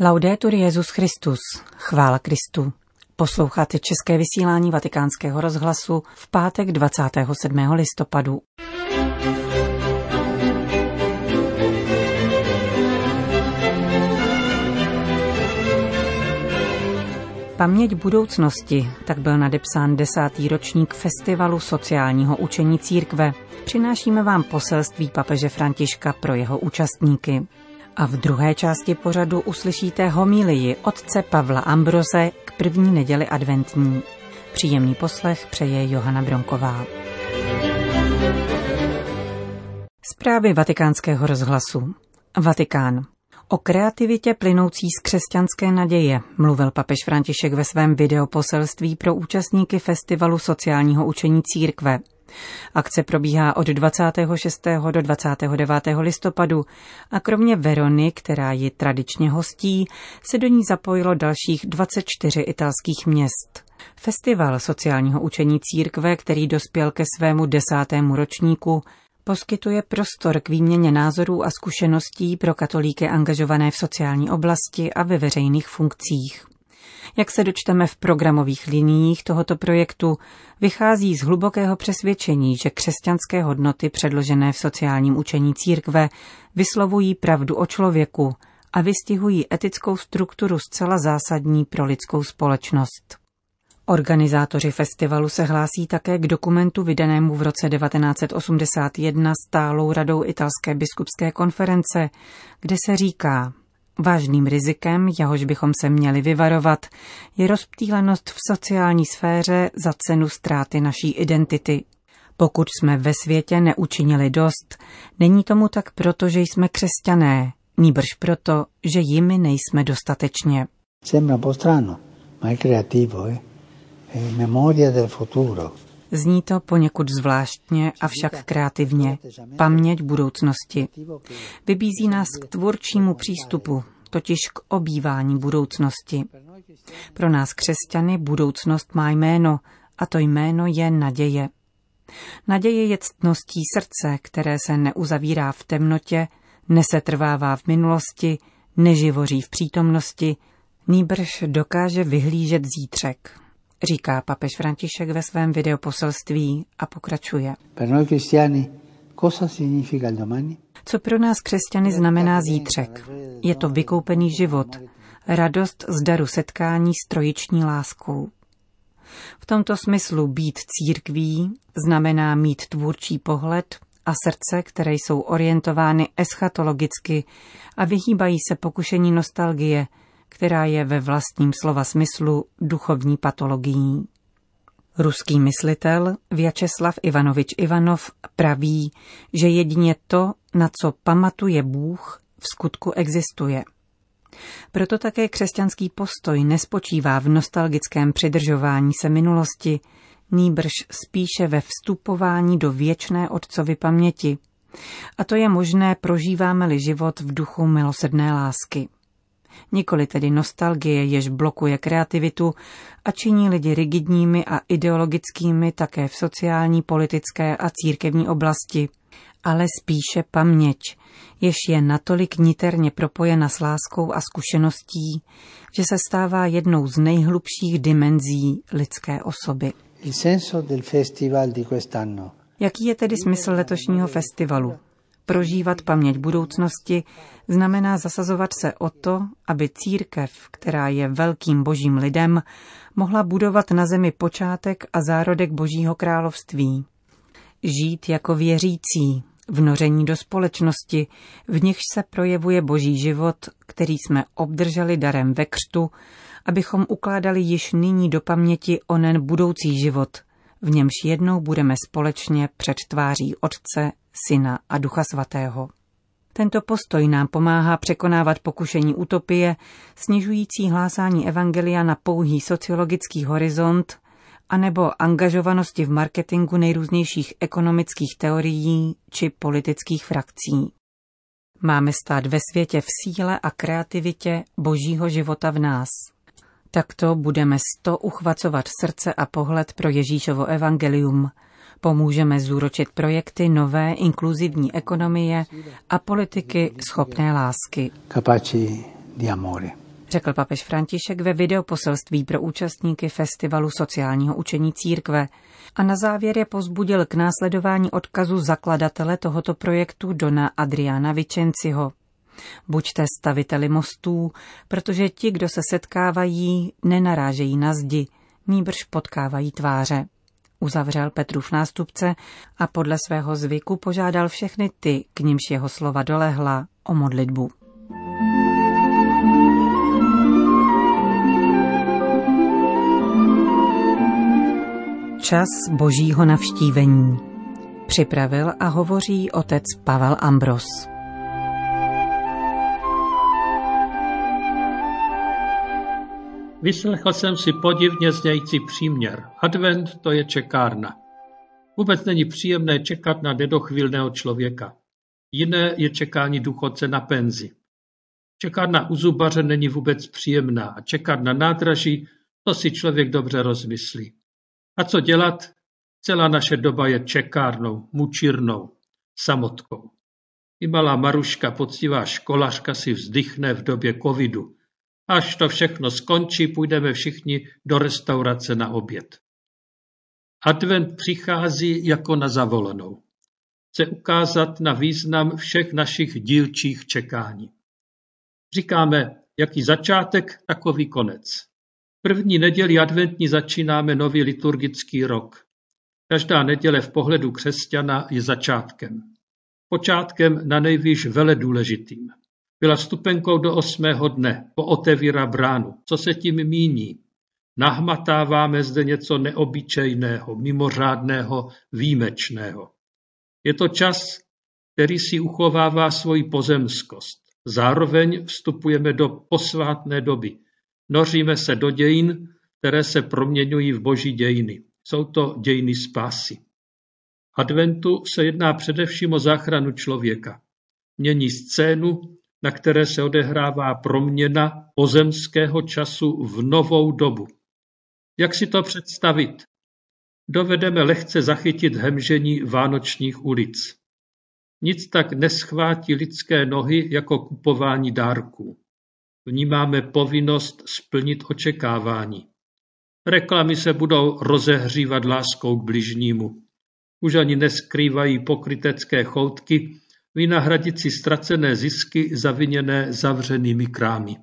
Laudetur Jezus Christus, chvála Kristu. Posloucháte české vysílání Vatikánského rozhlasu v pátek 27. listopadu. Paměť budoucnosti, tak byl nadepsán desátý ročník Festivalu sociálního učení církve. Přinášíme vám poselství papeže Františka pro jeho účastníky. A v druhé části pořadu uslyšíte homílii otce Pavla Ambroze k první neděli adventní. Příjemný poslech přeje Johana Bronková. Zprávy vatikánského rozhlasu. Vatikán. O kreativitě plynoucí z křesťanské naděje mluvil papež František ve svém videoposelství pro účastníky Festivalu sociálního učení církve. Akce probíhá od 26. do 29. listopadu a kromě Verony, která ji tradičně hostí, se do ní zapojilo dalších 24 italských měst. Festival sociálního učení církve, který dospěl ke svému desátému ročníku, poskytuje prostor k výměně názorů a zkušeností pro katolíky angažované v sociální oblasti a ve veřejných funkcích. Jak se dočteme v programových liniích tohoto projektu, vychází z hlubokého přesvědčení, že křesťanské hodnoty předložené v sociálním učení církve vyslovují pravdu o člověku a vystihují etickou strukturu zcela zásadní pro lidskou společnost. Organizátoři festivalu se hlásí také k dokumentu vydanému v roce 1981 stálou radou italské biskupské konference, kde se říká, Vážným rizikem, jahož bychom se měli vyvarovat, je rozptýlenost v sociální sféře za cenu ztráty naší identity. Pokud jsme ve světě neučinili dost, není tomu tak proto, že jsme křesťané, nýbrž proto, že jimi nejsme dostatečně. Sembra po strano, ma è creativo, eh? memoria del futuro. Zní to poněkud zvláštně, avšak kreativně. Paměť budoucnosti. Vybízí nás k tvůrčímu přístupu, totiž k obývání budoucnosti. Pro nás křesťany budoucnost má jméno a to jméno je naděje. Naděje je ctností srdce, které se neuzavírá v temnotě, nesetrvává v minulosti, neživoří v přítomnosti, nýbrž dokáže vyhlížet zítřek říká papež František ve svém videoposelství a pokračuje. Co pro nás křesťany znamená zítřek? Je to vykoupený život, radost z daru setkání s trojiční láskou. V tomto smyslu být církví znamená mít tvůrčí pohled a srdce, které jsou orientovány eschatologicky a vyhýbají se pokušení nostalgie – která je ve vlastním slova smyslu duchovní patologií. Ruský myslitel Vyacheslav Ivanovič Ivanov praví, že jedině to, na co pamatuje Bůh, v skutku existuje. Proto také křesťanský postoj nespočívá v nostalgickém přidržování se minulosti, nýbrž spíše ve vstupování do věčné otcovy paměti. A to je možné, prožíváme-li život v duchu milosedné lásky nikoli tedy nostalgie, jež blokuje kreativitu a činí lidi rigidními a ideologickými také v sociální, politické a církevní oblasti, ale spíše paměť, jež je natolik niterně propojena s láskou a zkušeností, že se stává jednou z nejhlubších dimenzí lidské osoby. Jaký je tedy smysl letošního festivalu? Prožívat paměť budoucnosti znamená zasazovat se o to, aby církev, která je velkým božím lidem, mohla budovat na zemi počátek a zárodek božího království. Žít jako věřící, vnoření do společnosti, v nichž se projevuje boží život, který jsme obdrželi darem ve křtu, abychom ukládali již nyní do paměti onen budoucí život, v němž jednou budeme společně před tváří Otce Syna a Ducha Svatého. Tento postoj nám pomáhá překonávat pokušení utopie, snižující hlásání evangelia na pouhý sociologický horizont, anebo angažovanosti v marketingu nejrůznějších ekonomických teorií či politických frakcí. Máme stát ve světě v síle a kreativitě božího života v nás. Takto budeme sto uchvacovat srdce a pohled pro Ježíšovo evangelium – Pomůžeme zúročit projekty nové inkluzivní ekonomie a politiky schopné lásky. řekl papež František ve videoposelství pro účastníky Festivalu sociálního učení církve a na závěr je pozbudil k následování odkazu zakladatele tohoto projektu Dona Adriana Vicenciho. Buďte staviteli mostů, protože ti, kdo se setkávají, nenarážejí na zdi, nýbrž potkávají tváře. Uzavřel Petrův nástupce a podle svého zvyku požádal všechny ty, k nímž jeho slova dolehla, o modlitbu. Čas božího navštívení. Připravil a hovoří otec Pavel Ambros. Vyslechl jsem si podivně znějící příměr. Advent to je čekárna. Vůbec není příjemné čekat na nedochvílného člověka. Jiné je čekání důchodce na penzi. Čekárna u zubaře není vůbec příjemná a čekat na nádraží, to si člověk dobře rozmyslí. A co dělat? Celá naše doba je čekárnou, mučírnou, samotkou. I malá Maruška, poctivá školařka, si vzdychne v době covidu. Až to všechno skončí, půjdeme všichni do restaurace na oběd. Advent přichází jako na zavolenou. Chce ukázat na význam všech našich dílčích čekání. Říkáme, jaký začátek, takový konec. První neděli adventní začínáme nový liturgický rok. Každá neděle v pohledu křesťana je začátkem. Počátkem na nejvýš vele důležitým. Byla stupenkou do osmého dne, otevírá bránu. Co se tím míní? Nahmatáváme zde něco neobyčejného, mimořádného, výjimečného. Je to čas, který si uchovává svoji pozemskost. Zároveň vstupujeme do posvátné doby. Noříme se do dějin, které se proměňují v boží dějiny. Jsou to dějiny spásy. Adventu se jedná především o záchranu člověka. Mění scénu, na které se odehrává proměna pozemského času v novou dobu. Jak si to představit? Dovedeme lehce zachytit hemžení vánočních ulic. Nic tak neschvátí lidské nohy jako kupování dárků. Vnímáme povinnost splnit očekávání. Reklamy se budou rozehřívat láskou k bližnímu. Už ani neskrývají pokrytecké choutky, vynahradit si ztracené zisky zaviněné zavřenými krámy.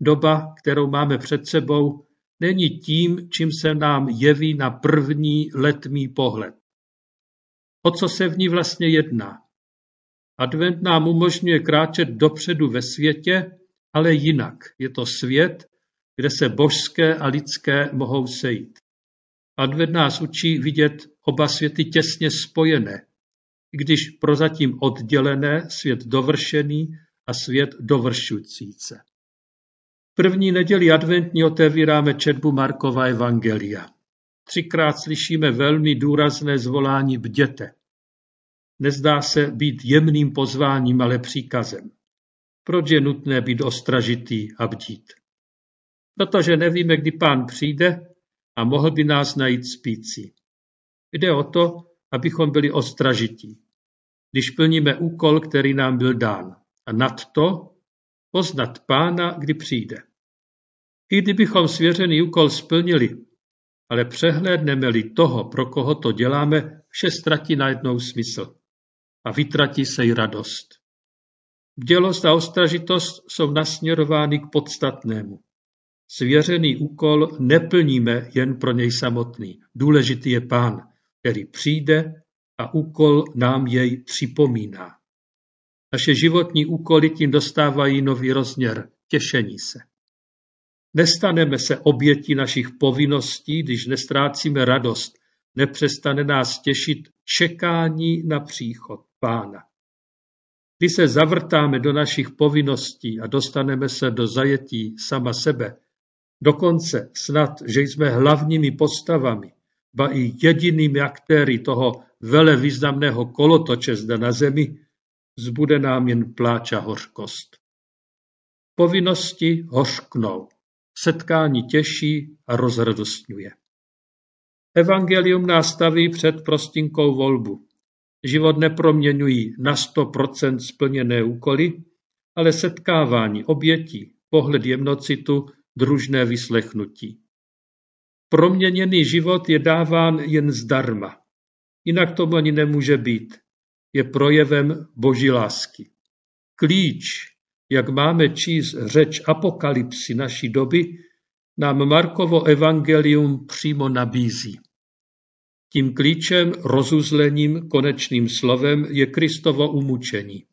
Doba, kterou máme před sebou, není tím, čím se nám jeví na první letmý pohled. O co se v ní vlastně jedná? Advent nám umožňuje kráčet dopředu ve světě, ale jinak. Je to svět, kde se božské a lidské mohou sejít. Advent nás učí vidět oba světy těsně spojené, když prozatím oddělené, svět dovršený a svět dovršující se. První neděli adventní otevíráme četbu Markova Evangelia. Třikrát slyšíme velmi důrazné zvolání bděte. Nezdá se být jemným pozváním, ale příkazem. Proč je nutné být ostražitý a bdít? Protože nevíme, kdy pán přijde a mohl by nás najít spící. Jde o to, abychom byli ostražití, když plníme úkol, který nám byl dán. A nad to poznat pána, kdy přijde. I kdybychom svěřený úkol splnili, ale přehlédneme-li toho, pro koho to děláme, vše ztratí najednou smysl a vytratí se i radost. Bdělost a ostražitost jsou nasměrovány k podstatnému. Svěřený úkol neplníme jen pro něj samotný. Důležitý je pán, který přijde a úkol nám jej připomíná. Naše životní úkoly tím dostávají nový rozměr, těšení se. Nestaneme se obětí našich povinností, když nestrácíme radost, nepřestane nás těšit čekání na příchod Pána. Když se zavrtáme do našich povinností a dostaneme se do zajetí sama sebe, dokonce snad, že jsme hlavními postavami, ba i jedinými aktéry toho vele významného kolotoče zde na zemi, zbude nám jen pláč a hořkost. Povinnosti hořknou, setkání těší a rozradostňuje. Evangelium nás staví před prostinkou volbu. Život neproměňují na 100% splněné úkoly, ale setkávání, obětí, pohled jemnocitu, družné vyslechnutí. Proměněný život je dáván jen zdarma. Jinak tomu ani nemůže být. Je projevem boží lásky. Klíč, jak máme číst řeč apokalypsy naší doby, nám Markovo evangelium přímo nabízí. Tím klíčem, rozuzlením, konečným slovem je Kristovo umučení.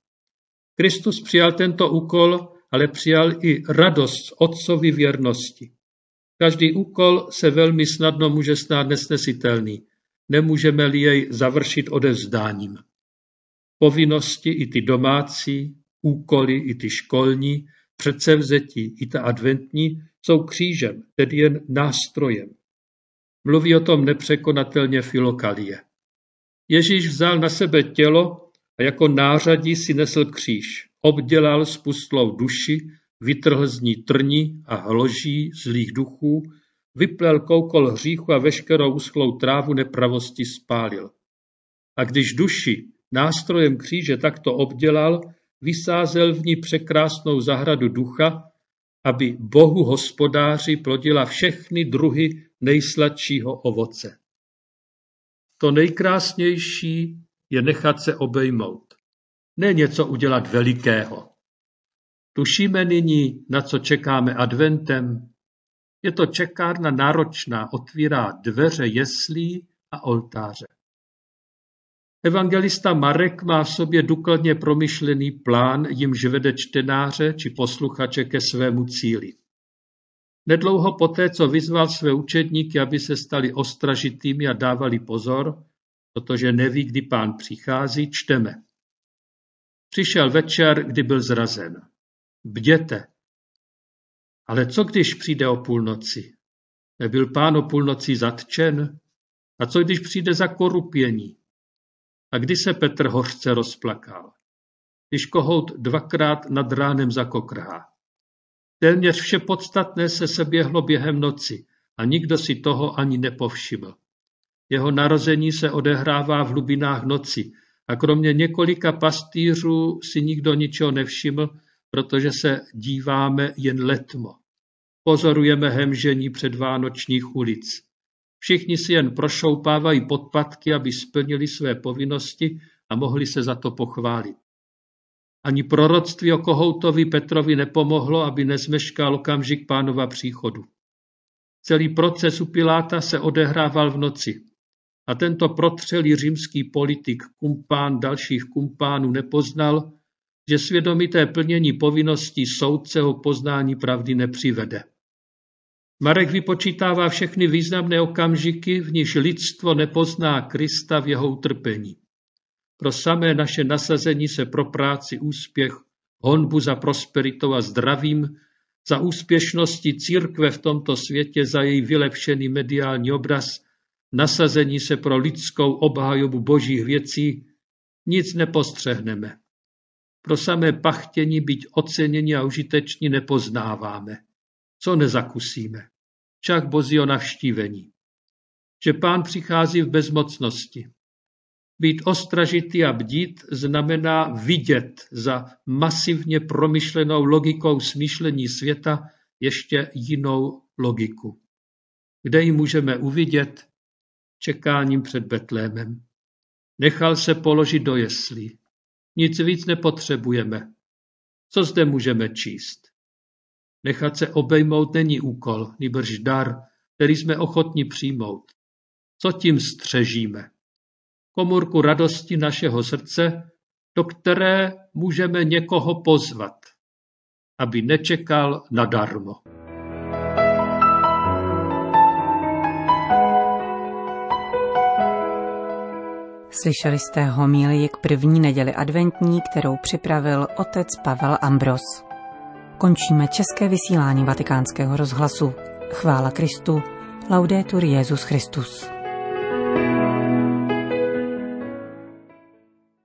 Kristus přijal tento úkol, ale přijal i radost z otcovy věrnosti. Každý úkol se velmi snadno může stát nesnesitelný, nemůžeme-li jej završit odevzdáním. Povinnosti i ty domácí, úkoly i ty školní, předsevzetí i ta adventní jsou křížem, tedy jen nástrojem. Mluví o tom nepřekonatelně Filokalie. Ježíš vzal na sebe tělo a jako nářadí si nesl kříž. Obdělal spustlou duši, vytrhl z ní trní a hloží zlých duchů, vyplel koukol hříchu a veškerou uschlou trávu nepravosti spálil. A když duši nástrojem kříže takto obdělal, vysázel v ní překrásnou zahradu ducha, aby Bohu hospodáři plodila všechny druhy nejsladšího ovoce. To nejkrásnější je nechat se obejmout. Ne něco udělat velikého. Tušíme nyní, na co čekáme adventem. Je to čekárna náročná, otvírá dveře jeslí a oltáře. Evangelista Marek má v sobě důkladně promyšlený plán, jimž vede čtenáře či posluchače ke svému cíli. Nedlouho poté, co vyzval své učedníky, aby se stali ostražitými a dávali pozor, protože neví, kdy pán přichází, čteme. Přišel večer, kdy byl zrazen. Bděte. Ale co když přijde o půlnoci? Nebyl pán o půlnoci zatčen? A co když přijde za korupění? A kdy se Petr hořce rozplakal? Když kohout dvakrát nad ránem zakokrhá. Téměř vše podstatné se seběhlo během noci a nikdo si toho ani nepovšiml. Jeho narození se odehrává v hlubinách noci a kromě několika pastýřů si nikdo ničeho nevšiml, protože se díváme jen letmo. Pozorujeme hemžení předvánočních ulic. Všichni si jen prošoupávají podpatky, aby splnili své povinnosti a mohli se za to pochválit. Ani proroctví o Kohoutovi Petrovi nepomohlo, aby nezmeškal okamžik pánova příchodu. Celý proces u Piláta se odehrával v noci. A tento protřelý římský politik, kumpán dalších kumpánů nepoznal, že svědomité plnění povinností soudce ho poznání pravdy nepřivede. Marek vypočítává všechny významné okamžiky, v níž lidstvo nepozná Krista v jeho utrpení. Pro samé naše nasazení se pro práci, úspěch, honbu za prosperitou a zdravím, za úspěšností církve v tomto světě, za její vylepšený mediální obraz, nasazení se pro lidskou obhajobu božích věcí, nic nepostřehneme. Pro samé pachtění být oceněni a užiteční nepoznáváme. Co nezakusíme? Však bozího navštívení. Že pán přichází v bezmocnosti. Být ostražitý a bdít znamená vidět za masivně promyšlenou logikou smýšlení světa ještě jinou logiku. Kde ji můžeme uvidět? Čekáním před Betlémem. Nechal se položit do jeslí. Nic víc nepotřebujeme. Co zde můžeme číst? Nechat se obejmout není úkol, nýbrž dar, který jsme ochotni přijmout. Co tím střežíme? Komůrku radosti našeho srdce, do které můžeme někoho pozvat, aby nečekal nadarmo. Slyšeli jste homílii k první neděli adventní, kterou připravil otec Pavel Ambros. Končíme české vysílání vatikánského rozhlasu. Chvála Kristu. Laudetur Jezus Christus.